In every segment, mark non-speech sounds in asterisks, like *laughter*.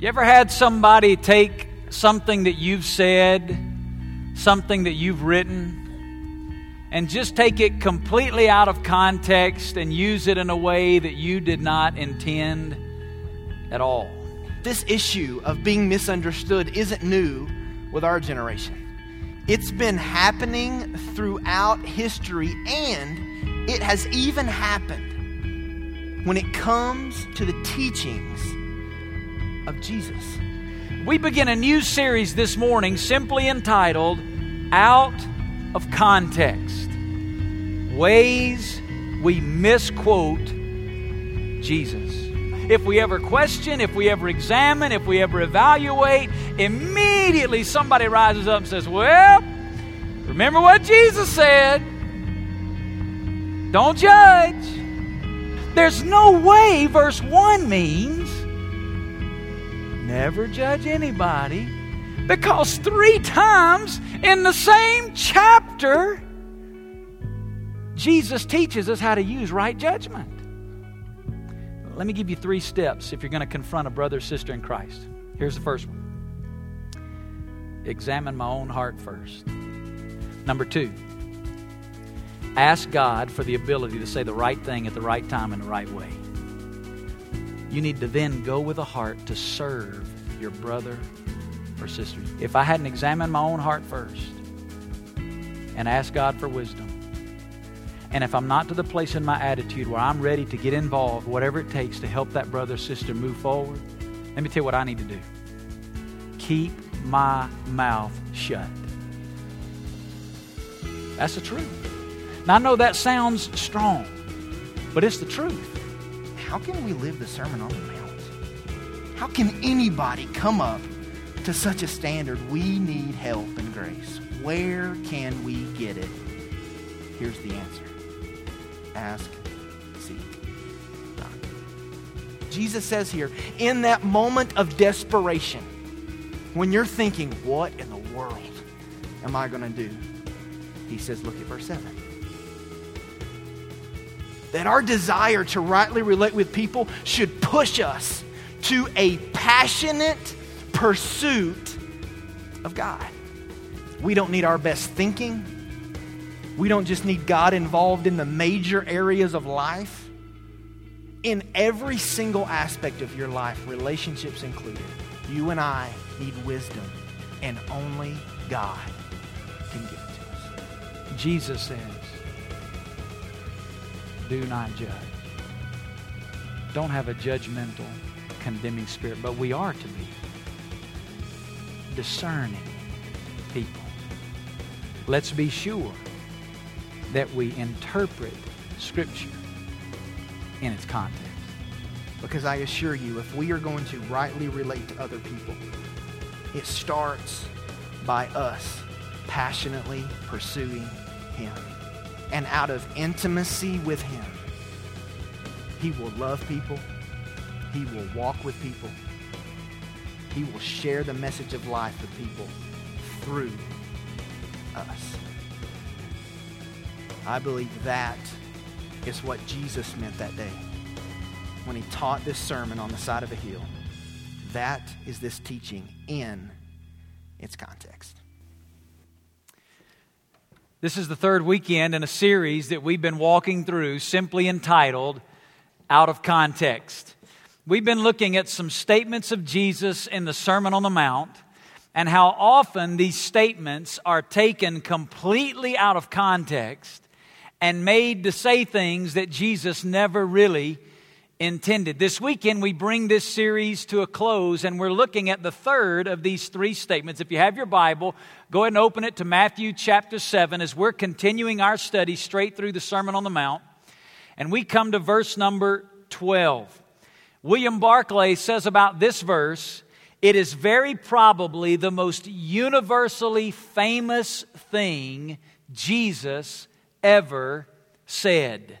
You ever had somebody take something that you've said, something that you've written, and just take it completely out of context and use it in a way that you did not intend at all? This issue of being misunderstood isn't new with our generation. It's been happening throughout history, and it has even happened when it comes to the teachings of Jesus. We begin a new series this morning simply entitled Out of Context Ways We Misquote Jesus. If we ever question, if we ever examine, if we ever evaluate, immediately somebody rises up and says, Well, remember what Jesus said. Don't judge. There's no way verse 1 means never judge anybody because three times in the same chapter, Jesus teaches us how to use right judgment. Let me give you three steps if you're going to confront a brother or sister in Christ. Here's the first one examine my own heart first. Number two, ask God for the ability to say the right thing at the right time in the right way. You need to then go with a heart to serve your brother or sister. If I hadn't examined my own heart first and asked God for wisdom, and if I'm not to the place in my attitude where I'm ready to get involved, whatever it takes to help that brother or sister move forward, let me tell you what I need to do. Keep my mouth shut. That's the truth. Now, I know that sounds strong, but it's the truth. How can we live the Sermon on the Mount? How can anybody come up to such a standard? We need help and grace. Where can we get it? Here's the answer ask, seek, knock. Jesus says here, in that moment of desperation, when you're thinking, what in the world am I going to do? He says, look at verse 7. That our desire to rightly relate with people should push us to a passionate pursuit of God. We don't need our best thinking. We don't just need God involved in the major areas of life. In every single aspect of your life, relationships included, you and I need wisdom, and only God can give it to us. Jesus says, do not judge. Don't have a judgmental, condemning spirit, but we are to be discerning people. Let's be sure that we interpret Scripture in its context. Because I assure you, if we are going to rightly relate to other people, it starts by us passionately pursuing Him. And out of intimacy with Him, He will love people, He will walk with people, He will share the message of life with people through us. I believe that is what Jesus meant that day when he taught this sermon on the side of a hill. That is this teaching in its context. This is the third weekend in a series that we've been walking through simply entitled Out of Context. We've been looking at some statements of Jesus in the Sermon on the Mount and how often these statements are taken completely out of context and made to say things that Jesus never really intended. This weekend, we bring this series to a close, and we're looking at the third of these three statements. If you have your Bible, go ahead and open it to Matthew chapter 7 as we're continuing our study straight through the Sermon on the Mount. And we come to verse number 12. William Barclay says about this verse, it is very probably the most universally famous thing Jesus ever said.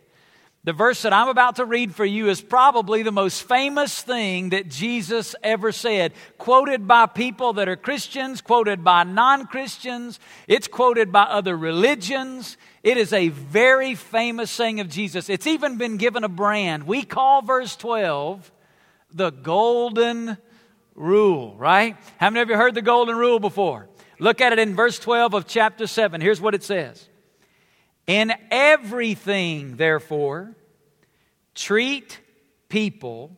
The verse that I'm about to read for you is probably the most famous thing that Jesus ever said. Quoted by people that are Christians, quoted by non Christians, it's quoted by other religions. It is a very famous saying of Jesus. It's even been given a brand. We call verse 12 the golden rule, right? How many of you heard the golden rule before? Look at it in verse 12 of chapter 7. Here's what it says In everything, therefore, treat people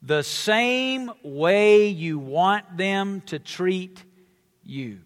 the same way you want them to treat you.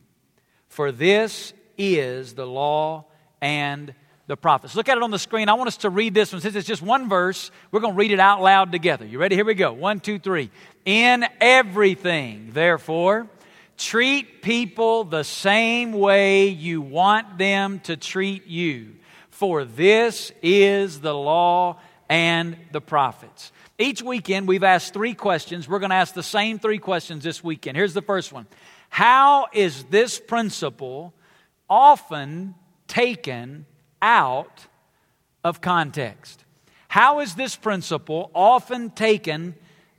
For this is the law and the prophets. Look at it on the screen. I want us to read this one. Since it's just one verse, we're going to read it out loud together. You ready? Here we go. One, two, three. In everything, therefore, treat people the same way you want them to treat you. For this is the law and the prophets. Each weekend, we've asked three questions. We're going to ask the same three questions this weekend. Here's the first one How is this principle often taken out of context? How is this principle often taken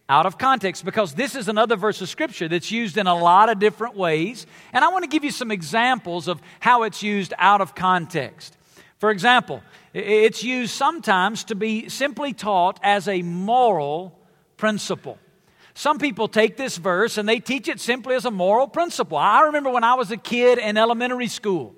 out of context? Because this is another verse of Scripture that's used in a lot of different ways. And I want to give you some examples of how it's used out of context. For example, it's used sometimes to be simply taught as a moral principle. Some people take this verse and they teach it simply as a moral principle. I remember when I was a kid in elementary school,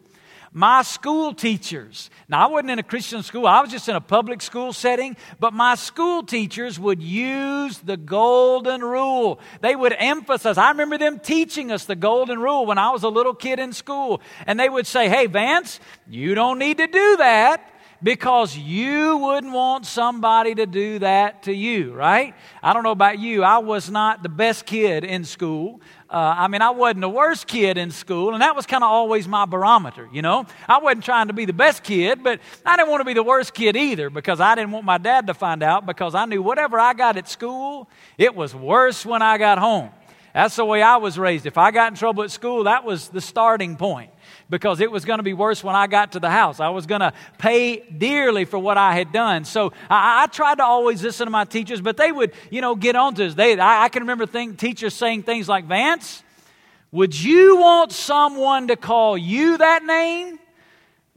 my school teachers, now I wasn't in a Christian school, I was just in a public school setting, but my school teachers would use the golden rule. They would emphasize, I remember them teaching us the golden rule when I was a little kid in school. And they would say, hey, Vance, you don't need to do that because you wouldn't want somebody to do that to you, right? I don't know about you. I was not the best kid in school. Uh, I mean, I wasn't the worst kid in school, and that was kind of always my barometer, you know? I wasn't trying to be the best kid, but I didn't want to be the worst kid either because I didn't want my dad to find out because I knew whatever I got at school, it was worse when I got home. That's the way I was raised. If I got in trouble at school, that was the starting point because it was going to be worse when I got to the house. I was going to pay dearly for what I had done. So I, I, tried to always listen to my teachers, but they would, you know, get on to us. They, I, I can remember think, teachers saying things like, Vance, would you want someone to call you that name?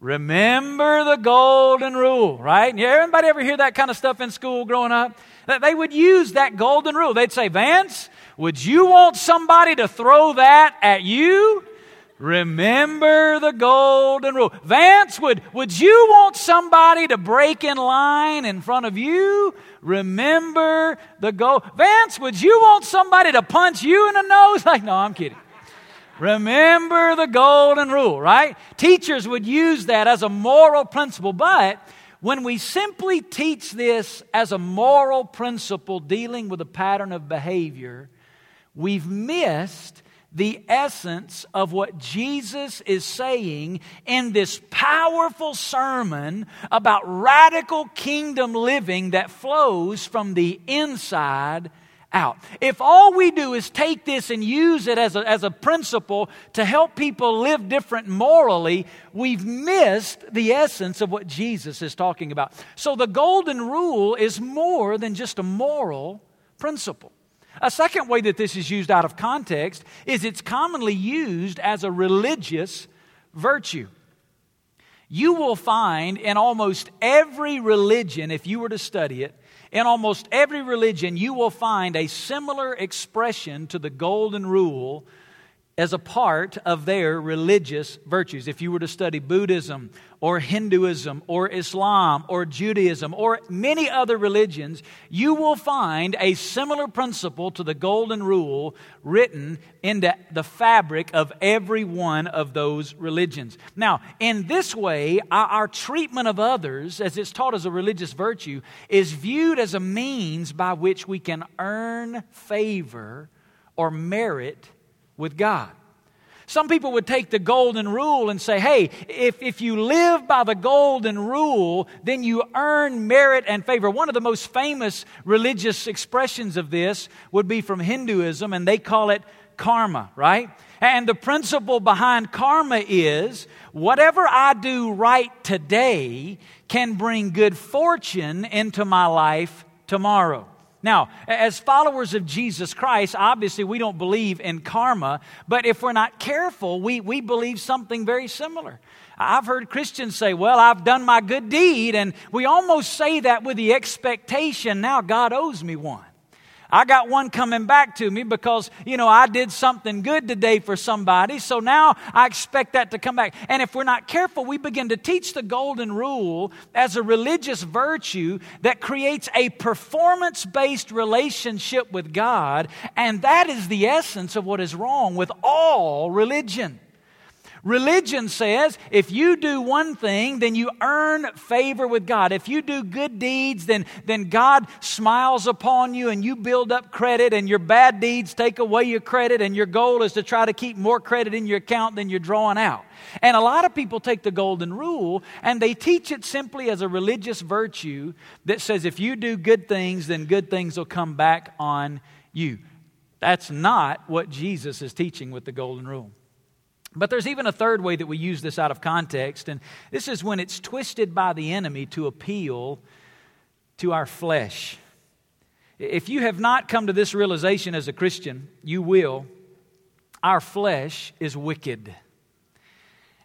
Remember the golden rule, right? Yeah, everybody ever hear that kind of stuff in school growing up? That they would use that golden rule. They'd say, Vance, would you want somebody to throw that at you? Remember the golden rule. Vance, would, would you want somebody to break in line in front of you? Remember the gold. Vance, would you want somebody to punch you in the nose? *laughs* Like, no, I'm kidding. Remember the golden rule, right? Teachers would use that as a moral principle, but when we simply teach this as a moral principle dealing with a pattern of behavior, we've missed the essence of what Jesus is saying in this powerful sermon about radical kingdom living that flows from the inside out. If all we do is take this and use it as a, as a principle to help people live different morally, we've missed the essence of what Jesus is talking about. So the golden rule is more than just a moral principle. A second way that this is used out of context is it's commonly used as a religious virtue. You will find in almost every religion, if you were to study it, in almost every religion, you will find a similar expression to the golden rule as a part of their religious virtues. If you were to study Buddhism or Hinduism or Islam or Judaism or many other religions, you will find a similar principle to the golden rule written into the fabric of every one of those religions. Now, in this way, our, treatment of others, as it's taught as a religious virtue, is viewed as a means by which we can earn favor or merit with God. Some people would take the golden rule and say, hey, if, if you live by the golden rule, then you earn merit and favor. One of the most famous religious expressions of this would be from Hinduism, and they call it karma, right? And the principle behind karma is whatever I do right today can bring good fortune into my life tomorrow. Now, as followers of Jesus Christ, obviously we don't believe in karma, but if we're not careful, we, we believe something very similar. I've heard Christians say, Well, I've done my good deed, and we almost say that with the expectation now God owes me one. I got one coming back to me because, you know, I did something good today for somebody. So now I expect that to come back. And if we're not careful, we begin to teach the golden rule as a religious virtue that creates a performance based relationship with God. And that is the essence of what is wrong with all religion. Religion says if you do one thing, then you earn favor with God. If you do good deeds, then, then God smiles upon you and you build up credit, and your bad deeds take away your credit, and your goal is to try to keep more credit in your account than you're drawing out. And a lot of people take the golden rule and they teach it simply as a religious virtue that says if you do good things, then good things will come back on you. That's not what Jesus is teaching with the golden rule. But there's even a third way that we use this out of context, and this is when it's twisted by the enemy to appeal to our flesh. If you have not come to this realization as a Christian, you will. Our flesh is wicked.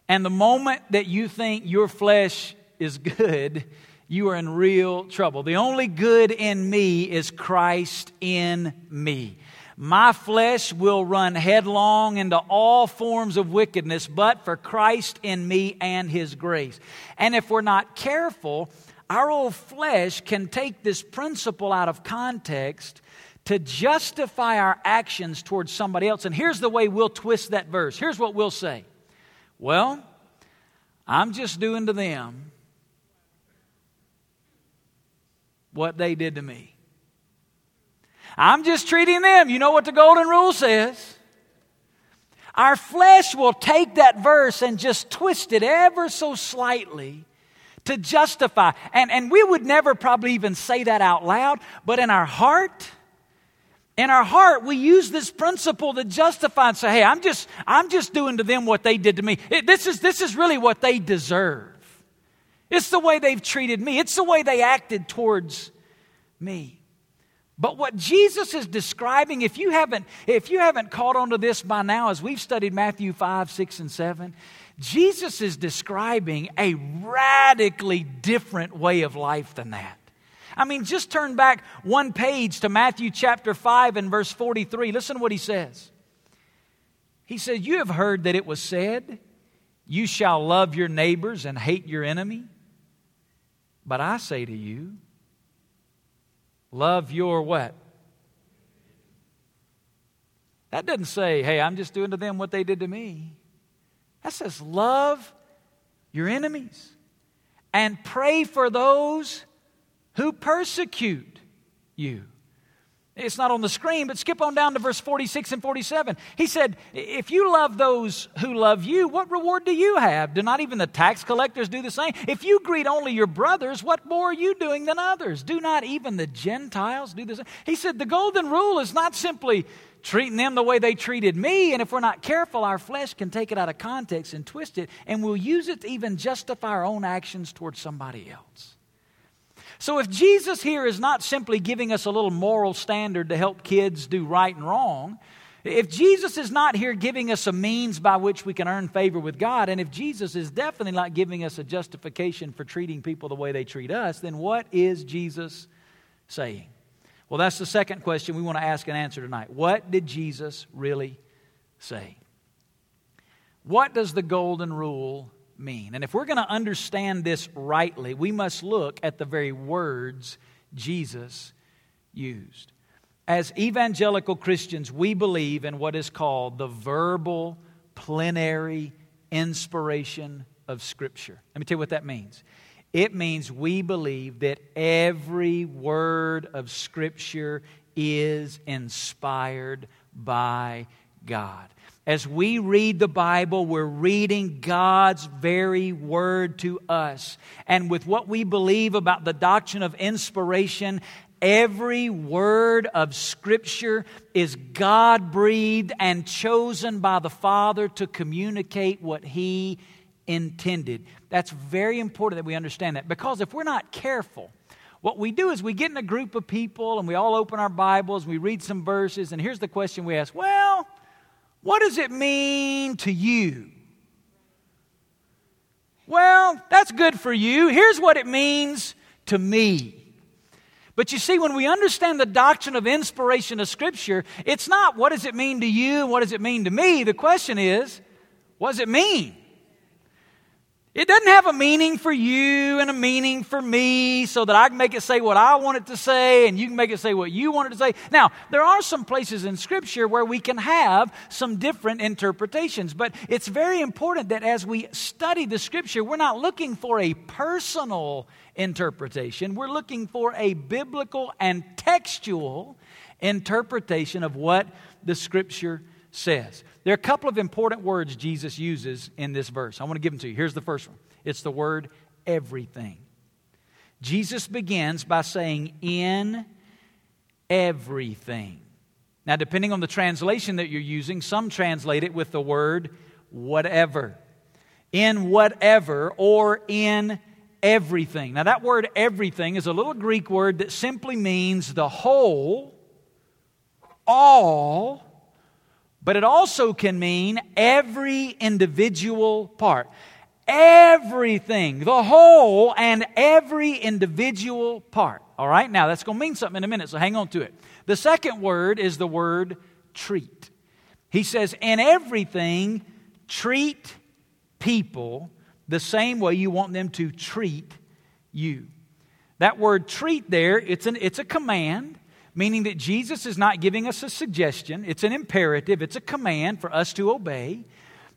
And the moment that you think your flesh is good, you are in real trouble. The only good in me is Christ in me. My flesh will run headlong into all forms of wickedness, but for Christ in me and His grace. And if we're not careful, our old flesh can take this principle out of context to justify our actions towards somebody else. And here's the way we'll twist that verse. Here's what we'll say Well, I'm just doing to them what they did to me. I'm just treating them. You know what the golden rule says. Our flesh will take that verse and just twist it ever so slightly to justify. And, and we would never probably even say that out loud, but in our heart, in our heart, we use this principle to justify and say, hey, I'm just, I'm just doing to them what they did to me. It, this, is, this is really what they deserve. It's the way they've treated me, it's the way they acted towards me. But what Jesus is describing, if you haven't, if you haven't caught on to this by now, as we've studied Matthew 5, 6, and 7, Jesus is describing a radically different way of life than that. I mean, just turn back one page to Matthew chapter 5 and verse 43. Listen to what he says. He says, You have heard that it was said, You shall love your neighbors and hate your enemy. But I say to you, Love your what? That doesn't say, hey, I'm just doing to them what they did to me. That says, love your enemies and pray for those who persecute you. It's not on the screen, but skip on down to verse 46 and 47. He said, If you love those who love you, what reward do you have? Do not even the tax collectors do the same? If you greet only your brothers, what more are you doing than others? Do not even the Gentiles do the same? He said, The golden rule is not simply treating them the way they treated me. And if we're not careful, our flesh can take it out of context and twist it, and we'll use it to even justify our own actions towards somebody else. So, if Jesus here is not simply giving us a little moral standard to help kids do right and wrong, if Jesus is not here giving us a means by which we can earn favor with God, and if Jesus is definitely not giving us a justification for treating people the way they treat us, then what is Jesus saying? Well, that's the second question we want to ask and answer tonight. What did Jesus really say? What does the golden rule mean? And if we're going to understand this rightly, we must look at the very words Jesus used. As evangelical Christians, we believe in what is called the verbal, plenary inspiration of Scripture. Let me tell you what that means. It means we believe that every word of Scripture is inspired by God. As we read the Bible, we're reading God's very word to us. And with what we believe about the doctrine of inspiration, every word of Scripture is God breathed and chosen by the Father to communicate what He intended. That's very important that we understand that because if we're not careful, what we do is we get in a group of people and we all open our Bibles, and we read some verses, and here's the question we ask Well, what does it mean to you? Well, that's good for you. Here's what it means to me. But you see, when we understand the doctrine of inspiration of Scripture, it's not what does it mean to you and what does it mean to me. The question is, what does it mean? It doesn't have a meaning for you and a meaning for me so that I can make it say what I want it to say and you can make it say what you want it to say. Now, there are some places in Scripture where we can have some different interpretations, but it's very important that as we study the Scripture, we're not looking for a personal interpretation. We're looking for a biblical and textual interpretation of what the Scripture says. There are a couple of important words Jesus uses in this verse. I want to give them to you. Here's the first one it's the word everything. Jesus begins by saying, in everything. Now, depending on the translation that you're using, some translate it with the word whatever. In whatever or in everything. Now, that word everything is a little Greek word that simply means the whole, all, but it also can mean every individual part. Everything, the whole, and every individual part. All right, now that's going to mean something in a minute, so hang on to it. The second word is the word treat. He says, in everything, treat people the same way you want them to treat you. That word treat there, it's, an, it's a command, meaning that Jesus is not giving us a suggestion. It's an imperative, it's a command for us to obey.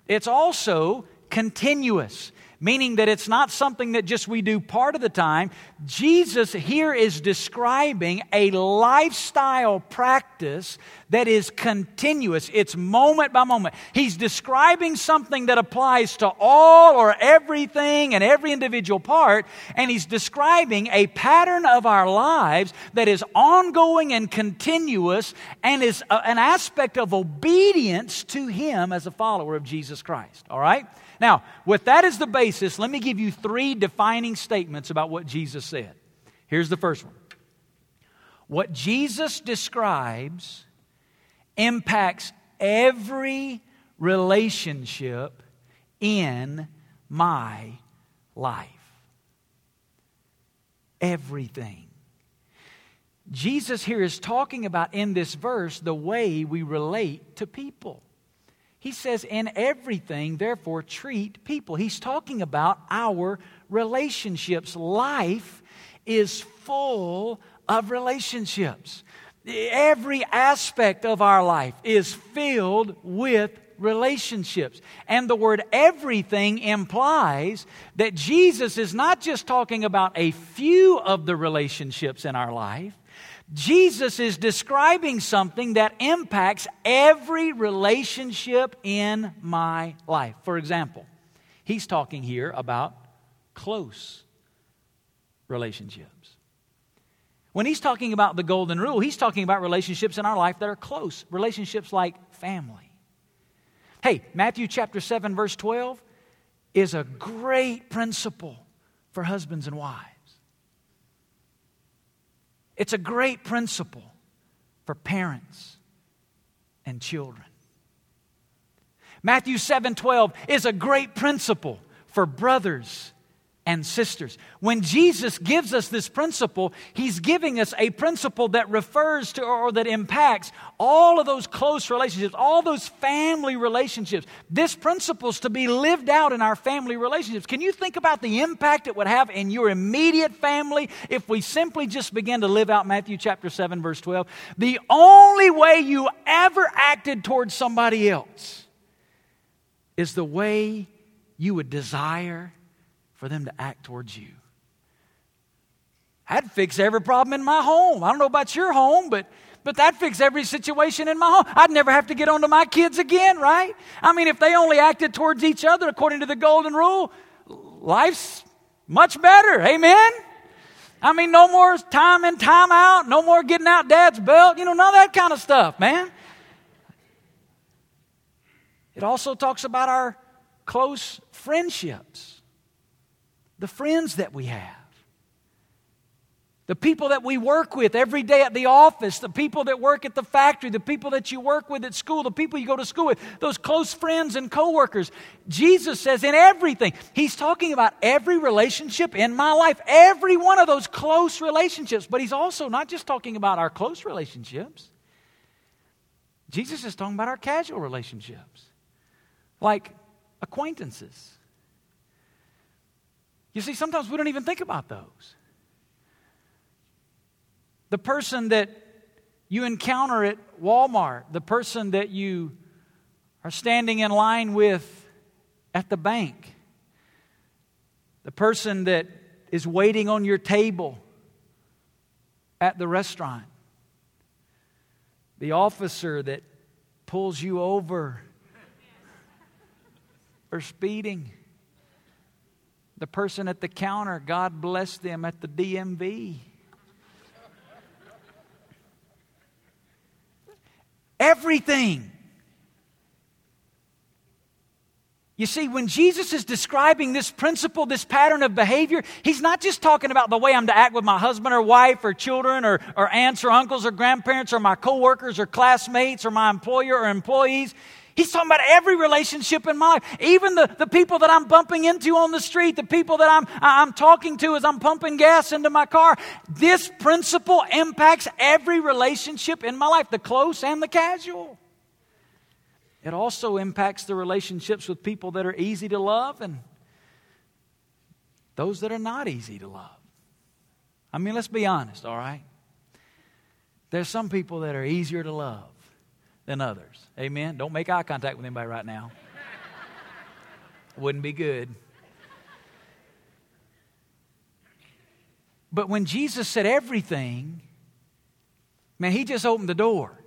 It's also continuous meaning that it's not something that just we do part of the time. Jesus here is describing a lifestyle practice that is continuous, it's moment by moment. He's describing something that applies to all or everything and every individual part, and he's describing a pattern of our lives that is ongoing and continuous and is a, an aspect of obedience to him as a follower of Jesus Christ. All right? Now, with that as the basis, let me give you three defining statements about what Jesus said. Here's the first one What Jesus describes impacts every relationship in my life. Everything. Jesus here is talking about in this verse the way we relate to people. He says, in everything, therefore, treat people. He's talking about our relationships. Life is full of relationships. Every aspect of our life is filled with relationships. And the word everything implies that Jesus is not just talking about a few of the relationships in our life, Jesus is describing something that impacts every relationship in my life. For example, he's talking here about close relationships. When he's talking about the golden rule, he's talking about relationships in our life that are close, relationships like family. Hey, Matthew chapter 7, verse 12 is a great principle for husbands and wives. It's a great principle for parents and children. Matthew 7 12 is a great principle for brothers and sisters. When Jesus gives us this principle, he's giving us a principle that refers to or that impacts all of those close relationships, all those family relationships. This principle is to be lived out in our family relationships. Can you think about the impact it would have in your immediate family if we simply just began to live out Matthew chapter 7 verse 12? The only way you ever acted towards somebody else is the way you would desire for them to act towards you. I'd fix every problem in my home. I don't know about your home, but but that fix every situation in my home. I'd never have to get on to my kids again, right? I mean, if they only acted towards each other according to the golden rule, life's much better. Amen? I mean, no more time in, time out, no more getting out dad's belt, you know, none of that kind of stuff, man. It also talks about our close friendships the friends that we have. the people that we work with every day at the office, the people that work at the factory, the people that you work with at school, the people you go to school with, those close friends and coworkers. Jesus says in everything, He's talking about every relationship in my life, every one of those close relationships. But He's also not just talking about our close relationships, Jesus is talking about our casual relationships, like acquaintances. You see, sometimes we don't even think about those. The person that you encounter at Walmart, the person that you are standing in line with at the bank, the person that is waiting on your table at the restaurant, the officer that pulls you over for speeding, the person at the counter, God bless them, at the DMV. Everything. You see, when Jesus is describing this principle, this pattern of behavior, he's not just talking about the way I'm to act with my husband or wife or children or, or aunts or uncles or grandparents or my coworkers or classmates or my employer or employees. He's talking about every relationship in my life, even the, the people that I'm bumping into on the street, the people that I'm, I'm talking to as I'm pumping gas into my car. This principle impacts every relationship in my life, the close and the casual. It also impacts the relationships with people that are easy to love and those that are not easy to love. I mean, let's be honest, all right? There's some people that are easier to love than others. Amen. Don't make eye contact with anybody right now. Wouldn't be good. But when Jesus said everything, man, he just opened the door.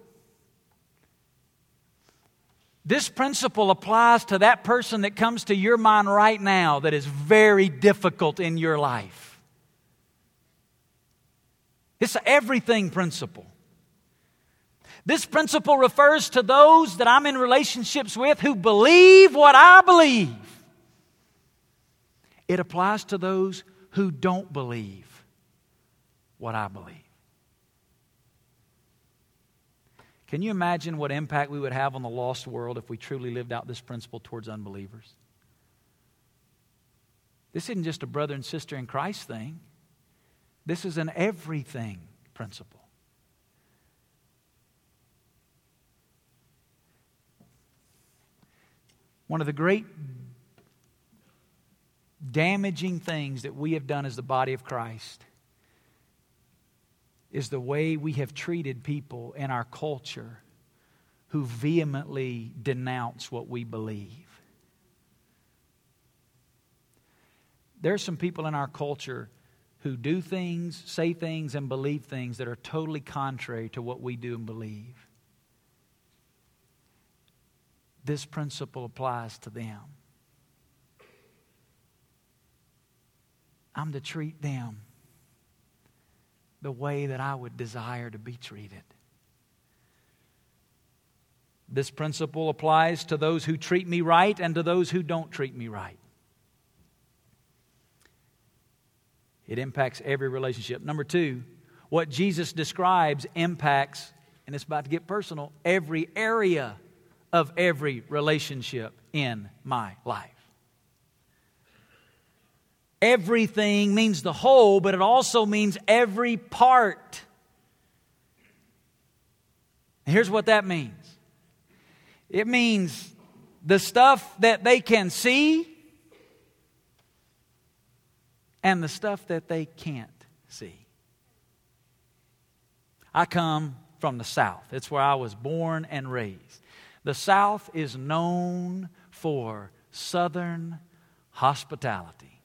This principle applies to that person that comes to your mind right now that is very difficult in your life. It's an everything principle. This principle refers to those that I'm in relationships with who believe what I believe. It applies to those who don't believe what I believe. Can you imagine what impact we would have on the lost world if we truly lived out this principle towards unbelievers? This isn't just a brother and sister in Christ thing, this is an everything principle. One of the great damaging things that we have done as the body of Christ is the way we have treated people in our culture who vehemently denounce what we believe. There are some people in our culture who do things, say things, and believe things that are totally contrary to what we do and believe this principle applies to them. I'm to treat them the way that I would desire to be treated. This principle applies to those who treat me right and to those who don't treat me right. It impacts every relationship. Number two, what Jesus describes impacts, and it's about to get personal, every area of every relationship in my life. Everything means the whole, but it also means every part. And here's what that means it means the stuff that they can see and the stuff that they can't see. I come from the South, it's where I was born and raised. The South is known for Southern hospitality.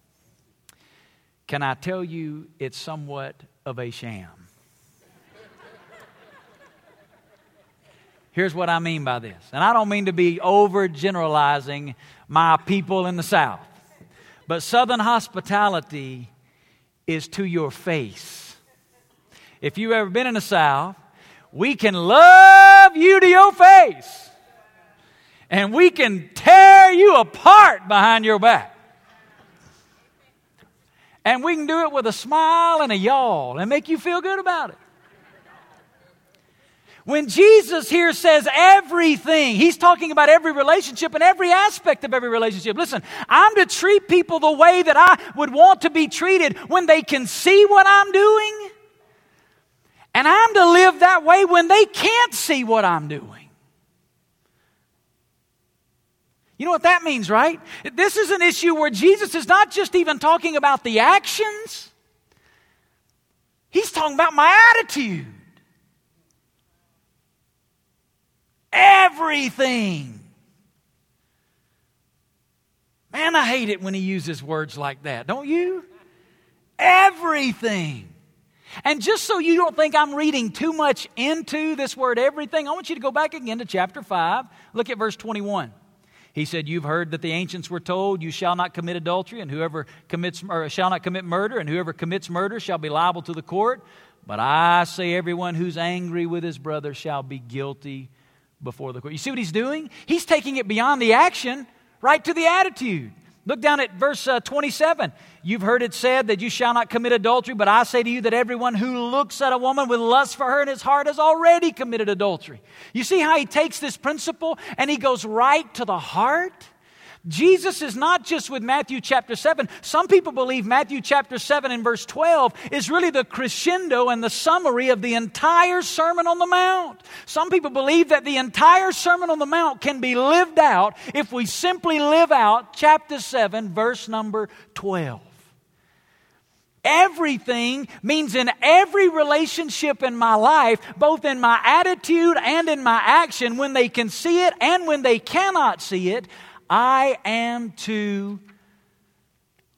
Can I tell you it's somewhat of a sham? Here's what I mean by this. And I don't mean to be overgeneralizing my people in the South, but Southern hospitality is to your face. If you've ever been in the South, we can love you to your face and we can tear you apart behind your back. And we can do it with a smile and a yawl and make you feel good about it. When Jesus here says everything, he's talking about every relationship and every aspect of every relationship. Listen, I'm to treat people the way that I would want to be treated when they can see what I'm doing. And I'm to live that way when they can't see what I'm doing. You know what that means, right? This is an issue where Jesus is not just even talking about the actions, he's talking about my attitude. Everything. Man, I hate it when he uses words like that, don't you? Everything. And just so you don't think I'm reading too much into this word everything, I want you to go back again to chapter 5. Look at verse 21. He said, You've heard that the ancients were told, You shall not commit adultery, and whoever commits, or shall not commit murder, and whoever commits murder shall be liable to the court. But I say, everyone who's angry with his brother shall be guilty before the court. You see what he's doing? He's taking it beyond the action right to the attitude. Look down at verse uh, 27. You've heard it said that you shall not commit adultery, but I say to you that everyone who looks at a woman with lust for her in his heart has already committed adultery. You see how he takes this principle and he goes right to the heart? Jesus is not just with Matthew chapter 7. Some people believe Matthew chapter 7 and verse 12 is really the crescendo and the summary of the entire Sermon on the Mount. Some people believe that the entire Sermon on the Mount can be lived out if we simply live out chapter 7, verse number 12. Everything means in every relationship in my life, both in my attitude and in my action, when they can see it and when they cannot see it, I am to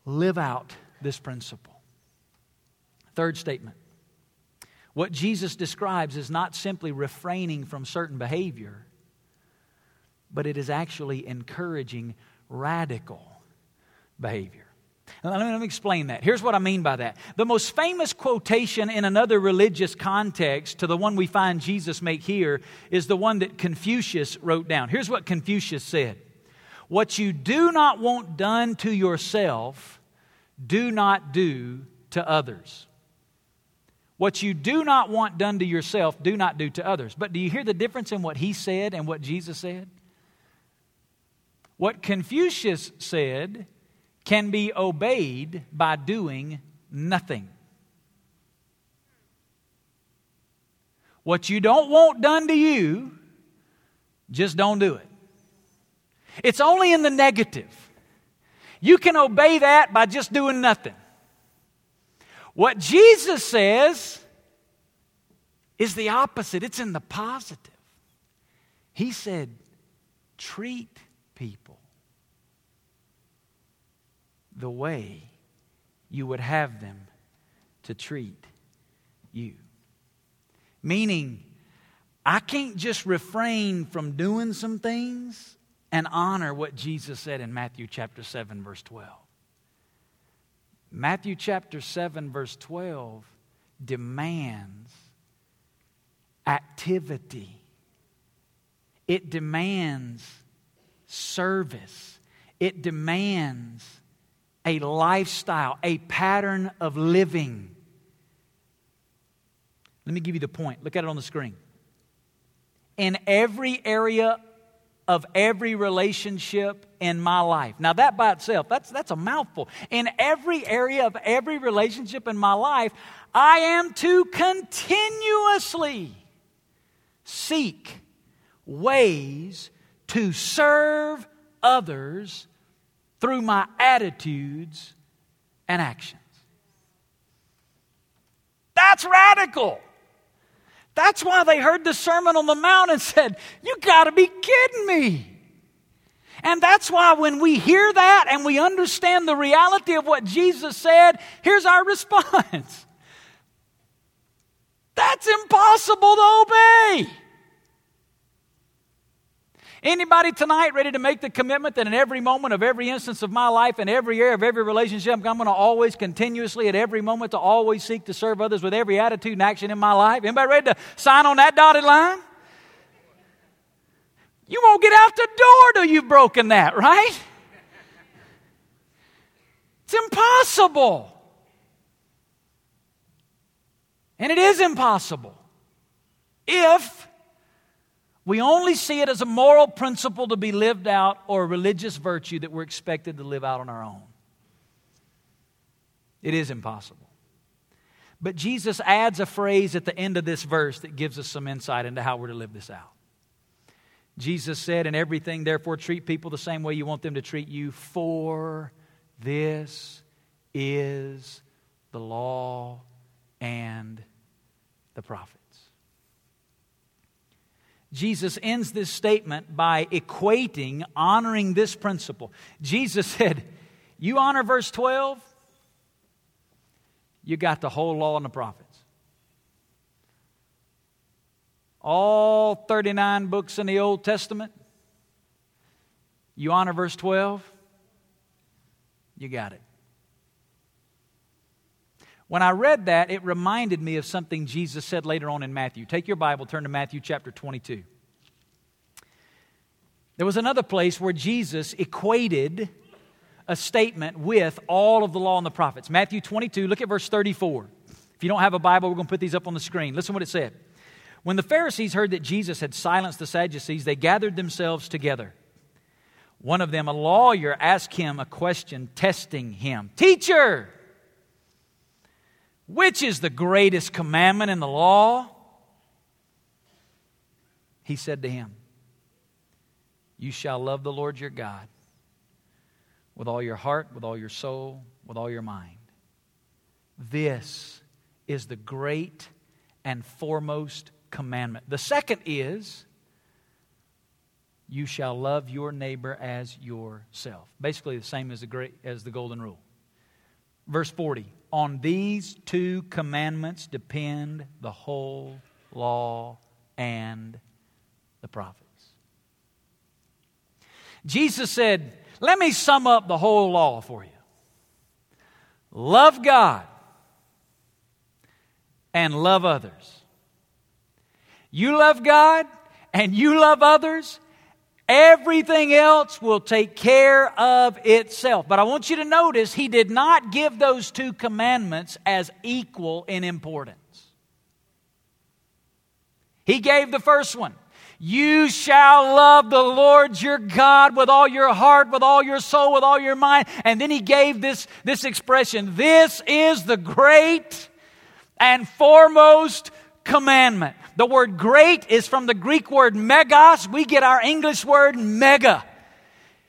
live out this principle. Third statement. What Jesus describes is not simply refraining from certain behavior, but it is actually encouraging radical behavior. Let me, explain that. Here's what I mean by that. The most famous quotation in another religious context to the one we find Jesus make here is the one that Confucius wrote down. Here's what Confucius said what you do not want done to yourself, do not do to others. What you do not want done to yourself, do not do to others. But do you hear the difference in what he said and what Jesus said? What Confucius said can be obeyed by doing nothing. What you don't want done to you, just don't do it. It's only in the negative. You can obey that by just doing nothing. What Jesus says is the opposite, it's in the positive. He said, treat people the way you would have them to treat you. Meaning, I can't just refrain from doing some things and honor what Jesus said in Matthew chapter 7, verse 12. Matthew chapter 7, verse 12 demands activity, it demands service, it demands a lifestyle, a pattern of living. Let me give you the point. Look at it on the screen. In every area of every relationship in my life. Now, that by itself, that's, that's a mouthful. In every area of every relationship in my life, I am to continuously seek ways to serve others through my attitudes and actions. That's radical. That's why they heard the Sermon on the Mount and said, You got to be kidding me. And that's why when we hear that and we understand the reality of what Jesus said, here's our *laughs* response That's impossible to obey. Anybody tonight ready to make the commitment that in every moment of every instance of my life, in every area of every relationship, I'm going to always continuously, at every moment, to always seek to serve others with every attitude and action in my life? Anybody ready to sign on that dotted line? You won't get out the door till you've broken that, right? It's impossible. And it is impossible if we only see it as a moral principle to be lived out or a religious virtue that we're expected to live out on our own. It is impossible. But Jesus adds a phrase at the end of this verse that gives us some insight into how we're to live this out. Jesus said, In everything, therefore, treat people the same way you want them to treat you, for this is the law and the prophets. Jesus ends this statement by equating honoring this principle. Jesus *laughs* said, You honor verse 12, you got the whole law and the prophets. All 39 books in the Old Testament, you honor verse 12, you got it. When I read that, it reminded me of something Jesus said later on in Matthew. Take your Bible, turn to Matthew chapter 22. There was another place where Jesus equated a statement with all of the law and the prophets. Matthew 22, look at verse 34. If you don't have a Bible, we're going to put these up on the screen. Listen what it said. When the Pharisees heard that Jesus had silenced the Sadducees, they gathered themselves together. One of them, a lawyer, asked him a question, testing him Teacher, which is the greatest commandment in the law? He said to him, You shall love the Lord your God with all your heart, with all your soul, with all your mind. This is the great and foremost commandment. The second is, you shall love your neighbor as yourself. Basically, the same as the, great, as the golden rule. Verse 40 On these two commandments depend the whole law and the prophets. Jesus said, Let me sum up the whole law for you. Love God and love others. You love God and you love others, Everything else will take care of itself. But I want you to notice he did not give those two commandments as equal in importance. He gave the first one. You shall love the Lord your God with all your heart, with all your soul, with all your mind. And then he gave this, this expression This is the great and foremost commandment. The word great is from the Greek word megas. We get our English word mega.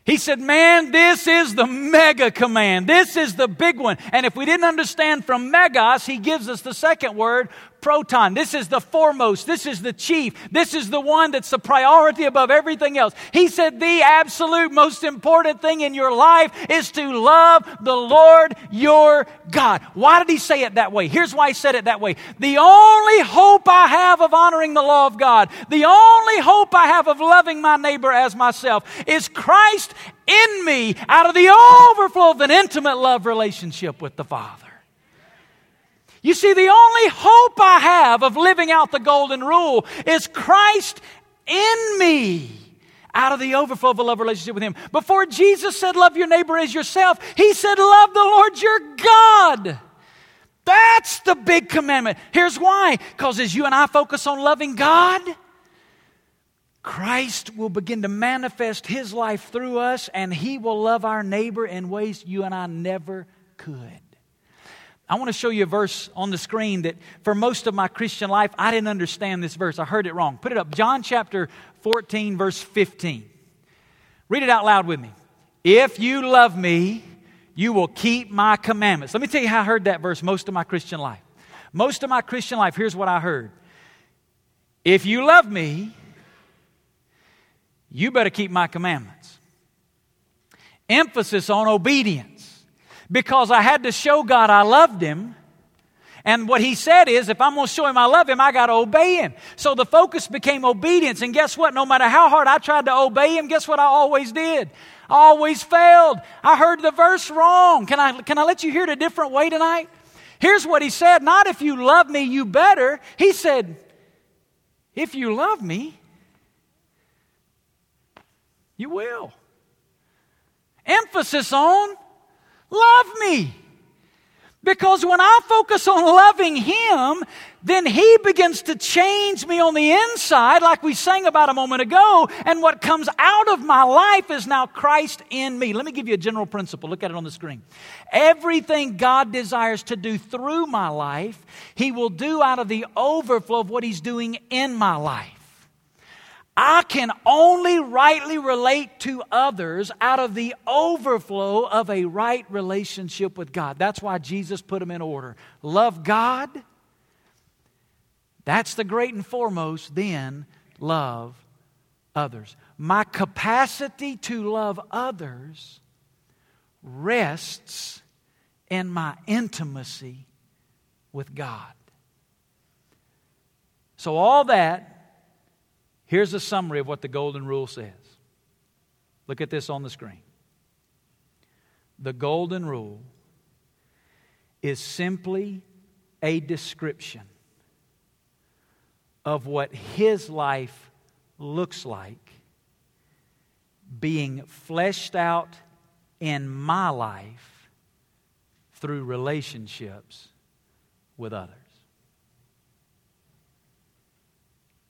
He said, Man, this is the mega command. This is the big one. And if we didn't understand from megas, he gives us the second word, proton. This is the foremost. This is the chief. This is the one that's the priority above everything else. He said the absolute most important thing in your life is to love the Lord your God. Why did he say it that way? Here's why he said it that way. The only hope I have of honoring the law of God, the only hope I have of loving my neighbor as myself is Christ in me out of the overflow of an intimate love relationship with the Father. You see, the only hope I have of living out the golden rule is Christ in me out of the overflow of a love relationship with Him. Before Jesus said, Love your neighbor as yourself, He said, Love the Lord your God. That's the big commandment. Here's why because as you and I focus on loving God, Christ will begin to manifest His life through us, and He will love our neighbor in ways you and I never could. I want to show you a verse on the screen that for most of my Christian life, I didn't understand this verse. I heard it wrong. Put it up. John chapter 14, verse 15. Read it out loud with me. If you love me, you will keep my commandments. Let me tell you how I heard that verse most of my Christian life. Most of my Christian life, here's what I heard. If you love me, you better keep my commandments. Emphasis on obedience because I had to show God I loved Him. And what he said is, if I'm going to show him I love him, I got to obey him. So the focus became obedience. And guess what? No matter how hard I tried to obey him, guess what I always did? I always failed. I heard the verse wrong. Can I, can I let you hear it a different way tonight? Here's what he said Not if you love me, you better. He said, if you love me, you will. Emphasis on Love me. Because when I focus on loving Him, then He begins to change me on the inside, like we sang about a moment ago. And what comes out of my life is now Christ in me. Let me give you a general principle. Look at it on the screen. Everything God desires to do through my life, He will do out of the overflow of what He's doing in my life. I can only rightly relate to others out of the overflow of a right relationship with God. That's why Jesus put them in order. Love God, that's the great and foremost, then love others. My capacity to love others rests in my intimacy with God. So, all that Here's a summary of what the Golden Rule says. Look at this on the screen. The Golden Rule is simply a description of what his life looks like being fleshed out in my life through relationships with others.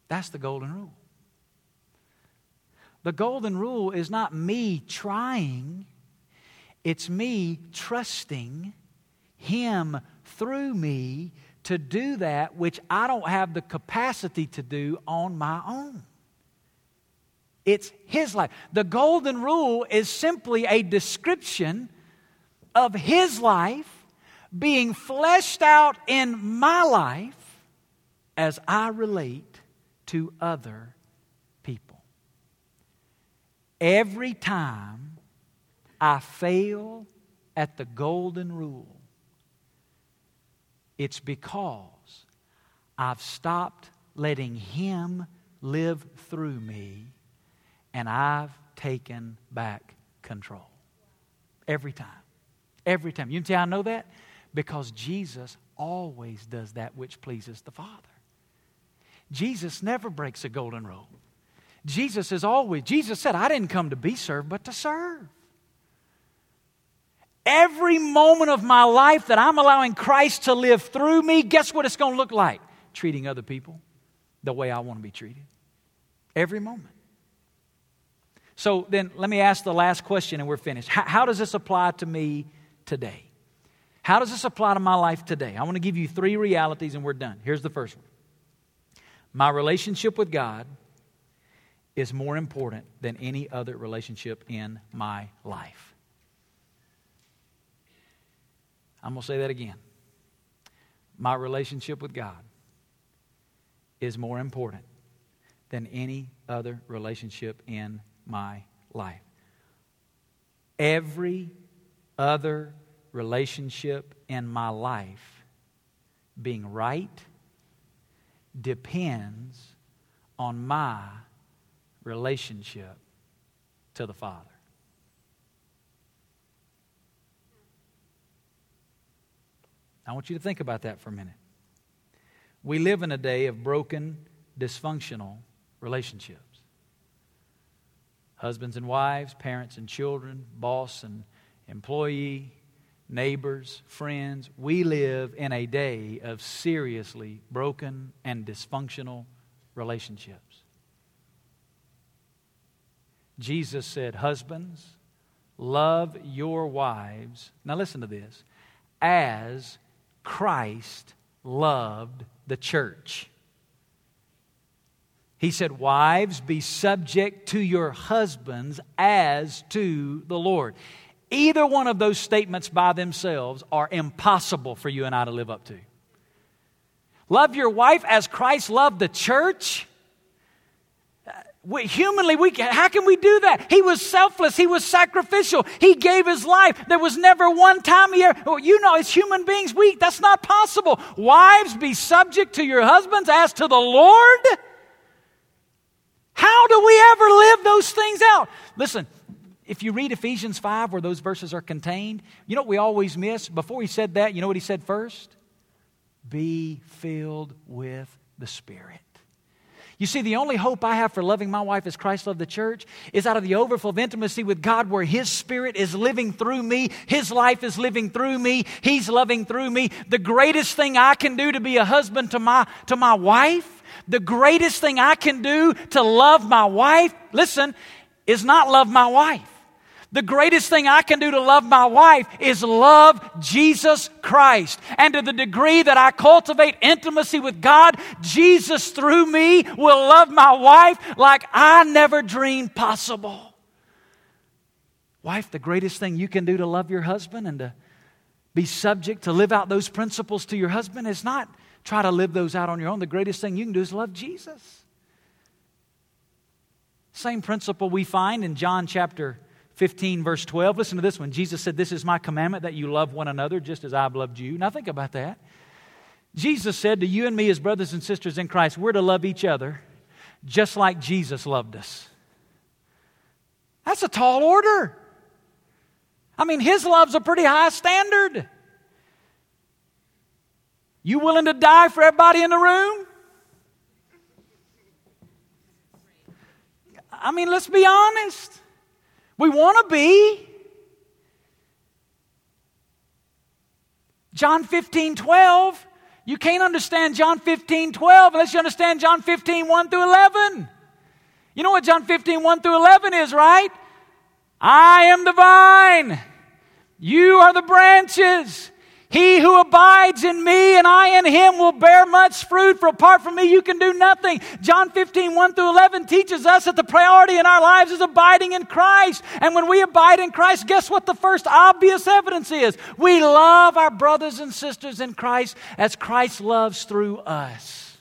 That's the golden rule. The golden rule is not me trying, it's me trusting Him through me to do that which I don't have the capacity to do on my own. It's His life. The golden rule is simply a description of His life being fleshed out in my life as I relate to other Every time I fail at the golden rule, it's because I've stopped letting Him live through me and I've taken back control. Every time. Every time. You how I know that? Because Jesus always does that which pleases the Father. Jesus never breaks a golden rule. Jesus is always, Jesus said, I didn't come to be served, but to serve. Every moment of my life that I'm allowing Christ to live through me, guess what it's going to look like? Treating other people the way I want to be treated. Every moment. So then let me ask the last question and we're finished. How, how, does this apply to me today? How does this apply to my life today? I want to give you three realities and we're done. Here's the first one my relationship with God is more important than any other relationship in my life. I'm going to say that again. My relationship with God is more important than any other relationship in my life. Every other relationship in my life being right depends on my relationship to the Father. I want you to think about that for a minute. We live in a day of broken, dysfunctional relationships. Husbands and wives, parents and children, boss and employee, neighbors, friends. We live in a day of seriously broken and dysfunctional relationships. Jesus said, Husbands, love your wives. Now listen to this as Christ loved the church. He said, Wives, be subject to your husbands as to the Lord. Either one of those statements by themselves are impossible for you and I to live up to. Love your wife as Christ loved the church. We, humanly, we how can we do that? He was selfless. He was sacrificial. He gave his life. There was never one time he ever, well, you know, as human beings, we, that's not possible. Wives, be subject to your husbands as to the Lord. How do we ever live those things out? Listen, if you read Ephesians 5, where those verses are contained, you know what we always miss? Before he said that, you know what he said first? Be filled with the Spirit. You see, the only hope I have for loving my wife as Christ loved the church is out of the overflow of intimacy with God where His Spirit is living through me. His life is living through me. He's loving through me. The greatest thing I can do to be a husband to my, to my wife, the greatest thing I can do to love my wife, listen, is not love my wife. The greatest thing I can do to love my wife is love Jesus Christ. And to the degree that I cultivate intimacy with God, Jesus through me will love my wife like I never dreamed possible. Wife, the greatest thing you can do to love your husband and to be subject to live out those principles to your husband is not try to live those out on your own. The greatest thing you can do is love Jesus. Same principle we find in John chapter 15, verse 12. Listen to this one. Jesus said, This is my commandment that you love one another just as I've loved you. Now think about that. Jesus said to you and me as brothers and sisters in Christ, we're to love each other just like Jesus loved us. That's a tall order. I mean, his love's a pretty high standard. You willing to die for everybody in the room? I mean, let's be honest. We want to be. John 15, 12. You can't understand John 15, 12 unless you understand John 15, 1 through 11. You know what John 15, 1 through 11 is, right? I am the vine. You are the branches. He who abides in me and I in him will bear much fruit, for apart from me you can do nothing. John 15, 1 through 11 teaches us that the priority in our lives is abiding in Christ. And when we abide in Christ, guess what the first obvious evidence is? We love our brothers and sisters in Christ as Christ loves through us.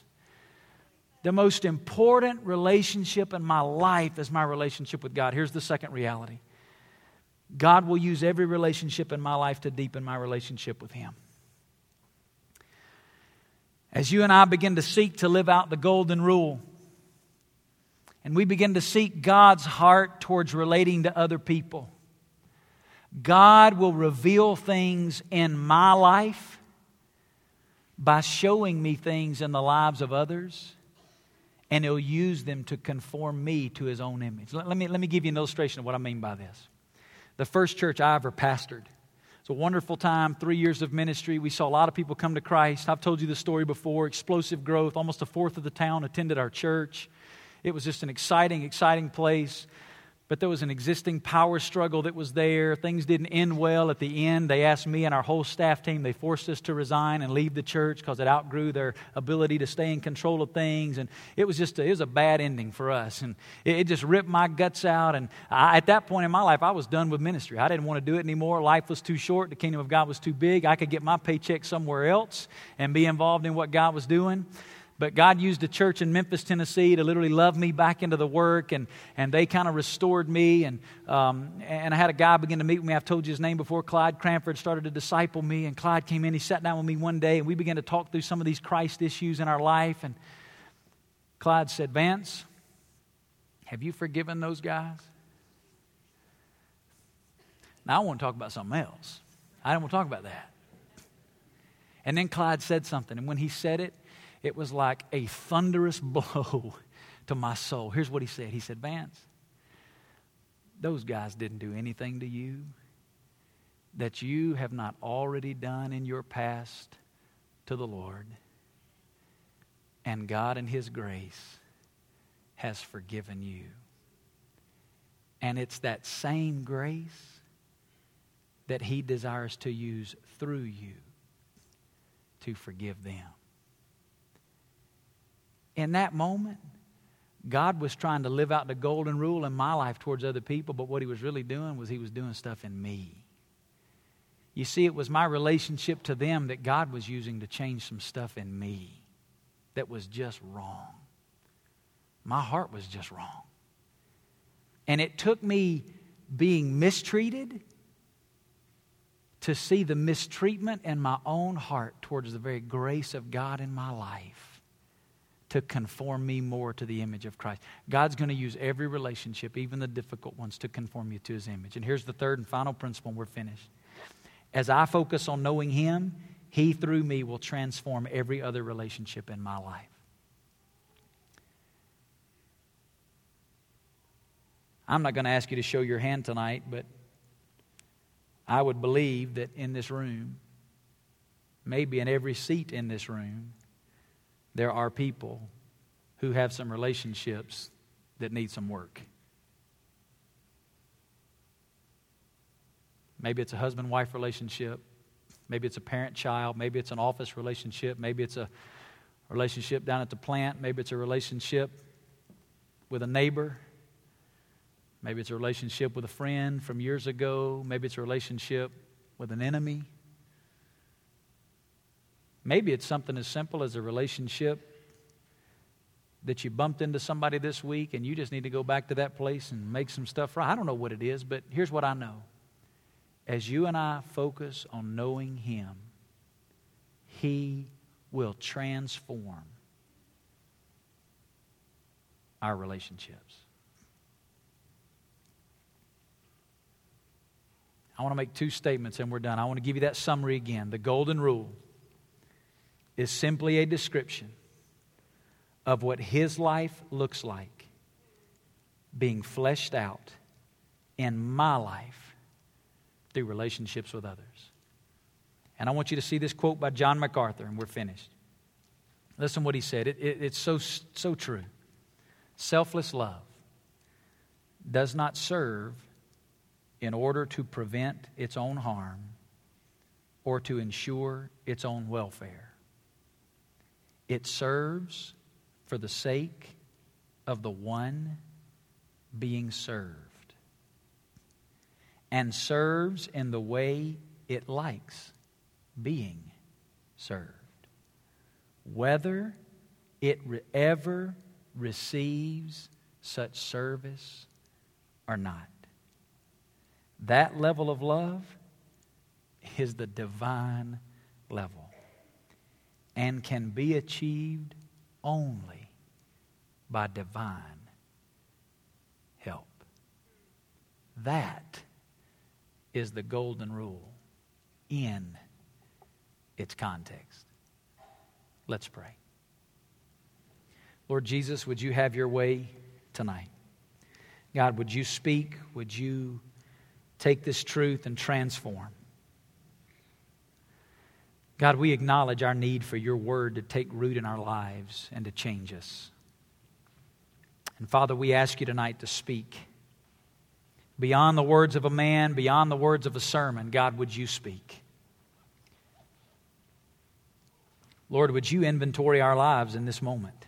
The most important relationship in my life is my relationship with God. Here's the second reality God will use every relationship in my life to deepen my relationship with Him. As you and I begin to seek to live out the golden rule, and we begin to seek God's heart towards relating to other people, God will reveal things in my life by showing me things in the lives of others, and He'll use them to conform me to His own image. Let, me, let me give you an illustration of what I mean by this the first church I ever pastored. It's a wonderful time, three years of ministry. We saw a lot of people come to Christ. I've told you the story before explosive growth. Almost a fourth of the town attended our church. It was just an exciting, exciting place but there was an existing power struggle that was there. Things didn't end well at the end. They asked me and our whole staff team, they forced us to resign and leave the church because it outgrew their ability to stay in control of things. And it was just a, it was a bad ending for us. And it, it just ripped my guts out. And I, at that point in my life, I was done with ministry. I didn't want to do it anymore. Life was too short. The kingdom of God was too big. I could get my paycheck somewhere else and be involved in what God was doing. But God used a church in Memphis, Tennessee to literally love me back into the work, and, and they kind of restored me. And, um, and I had a guy begin to meet with me. I've told you his name before. Clyde Cranford started to disciple me, and Clyde came in. He sat down with me one day, and we began to talk through some of these Christ issues in our life. And Clyde said, Vance, have you forgiven those guys? Now I want to talk about something else. I don't want to talk about that. And then Clyde said something, and when he said it, it was like a thunderous *laughs* blow to my soul. Here's what he said He said, Vance, those guys didn't do anything to you that you have not already done in your past to the Lord. And God, in His grace, has forgiven you. And it's that same grace that He desires to use through you to forgive them in that moment, God was trying to live out the golden rule in my life towards other people, but what He was really doing was He was doing stuff in me. You see, it was my relationship to them that God was using to change some stuff in me that was just wrong. My heart was just wrong. And it took me being mistreated to see the mistreatment in my own heart towards the very grace of God in my life to conform me more to the image of Christ. God's going to use every relationship, even the difficult ones, to conform you to his image. And here's the third and final principle, and we're finished. As I focus on knowing him, he through me will transform every other relationship in my life. I'm not going to ask you to show your hand tonight, but I would believe that in this room, maybe in every seat in this room, there are people who have some relationships that need some work. Maybe it's a husband wife relationship. Maybe it's a parent child. Maybe it's an office relationship. Maybe it's a relationship down at the plant. Maybe it's a relationship with a neighbor. Maybe it's a relationship with a friend from years ago. Maybe it's a relationship with an enemy. Maybe it's something as simple as a relationship that you bumped into somebody this week and you just need to go back to that place and make some stuff right. I don't know what it is, but here's what I know. As you and I focus on knowing Him, He will transform our relationships. I want to make two statements and we're done. I want to give you that summary again. The golden rule is simply a description of what his life looks like being fleshed out in my life through relationships with others. And I want you to see this quote by John MacArthur, and we're finished. Listen what he said. It, it, it's so, so true. Selfless love does not serve in order to prevent its own harm or to ensure its own welfare. It serves for the sake of the one being served and serves in the way it likes being served, whether it re- ever receives such service or not. That level of love is the divine level and can be achieved only by divine help. That is the golden rule in its context. Let's pray. Lord Jesus, would you have your way tonight? God, would you speak? Would you take this truth and transform. God, we acknowledge our need for your word to take root in our lives and to change us. And Father, we ask you tonight to speak. Beyond the words of a man, beyond the words of a sermon, God, would you speak? Lord, would you inventory our lives in this moment?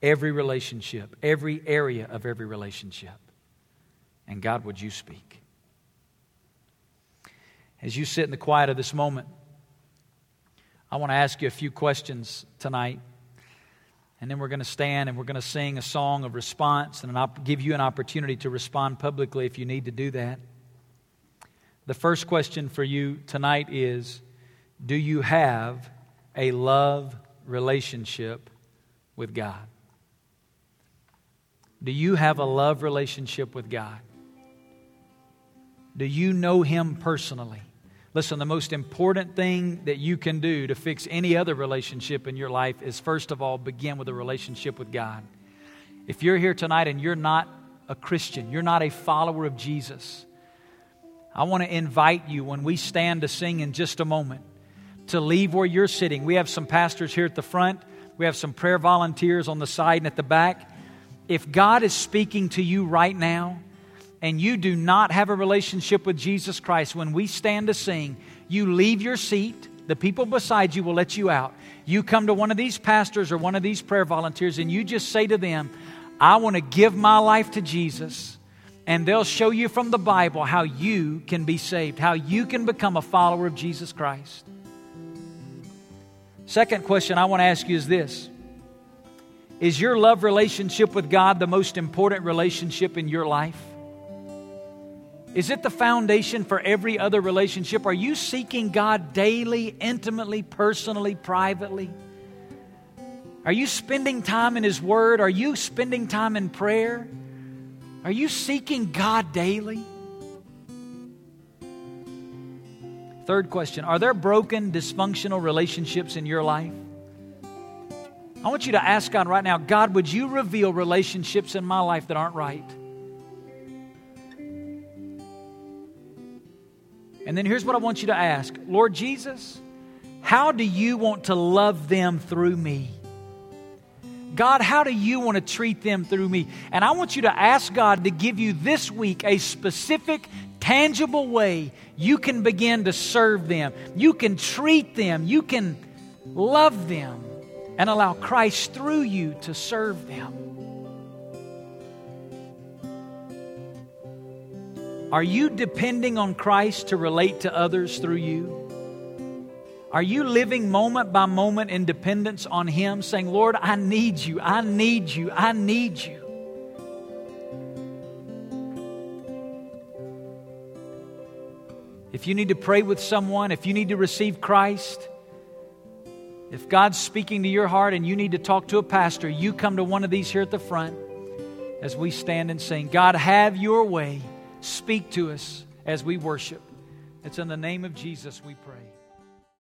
Every relationship, every area of every relationship. And God, would you speak? As you sit in the quiet of this moment, I want to ask you a few questions tonight. And then we're going to stand and we're going to sing a song of response and I'll give you an opportunity to respond publicly if you need to do that. The first question for you tonight is Do you have a love relationship with God? Do you have a love relationship with God? Do you know Him personally? Listen, the most important thing that you can do to fix any other relationship in your life is first of all begin with a relationship with God. If you're here tonight and you're not a Christian, you're not a follower of Jesus, I want to invite you when we stand to sing in just a moment to leave where you're sitting. We have some pastors here at the front, we have some prayer volunteers on the side and at the back. If God is speaking to you right now, and you do not have a relationship with Jesus Christ, when we stand to sing, you leave your seat. The people beside you will let you out. You come to one of these pastors or one of these prayer volunteers and you just say to them, I want to give my life to Jesus. And they'll show you from the Bible how you can be saved, how you can become a follower of Jesus Christ. Second question I want to ask you is this Is your love relationship with God the most important relationship in your life? Is it the foundation for every other relationship? Are you seeking God daily, intimately, personally, privately? Are you spending time in His Word? Are you spending time in prayer? Are you seeking God daily? Third question Are there broken, dysfunctional relationships in your life? I want you to ask God right now God, would you reveal relationships in my life that aren't right? And then here's what I want you to ask Lord Jesus, how do you want to love them through me? God, how do you want to treat them through me? And I want you to ask God to give you this week a specific, tangible way you can begin to serve them. You can treat them. You can love them and allow Christ through you to serve them. Are you depending on Christ to relate to others through you? Are you living moment by moment in dependence on Him, saying, Lord, I need you, I need you, I need you? If you need to pray with someone, if you need to receive Christ, if God's speaking to your heart and you need to talk to a pastor, you come to one of these here at the front as we stand and sing. God, have your way. Speak to us as we worship. It's in the name of Jesus we pray.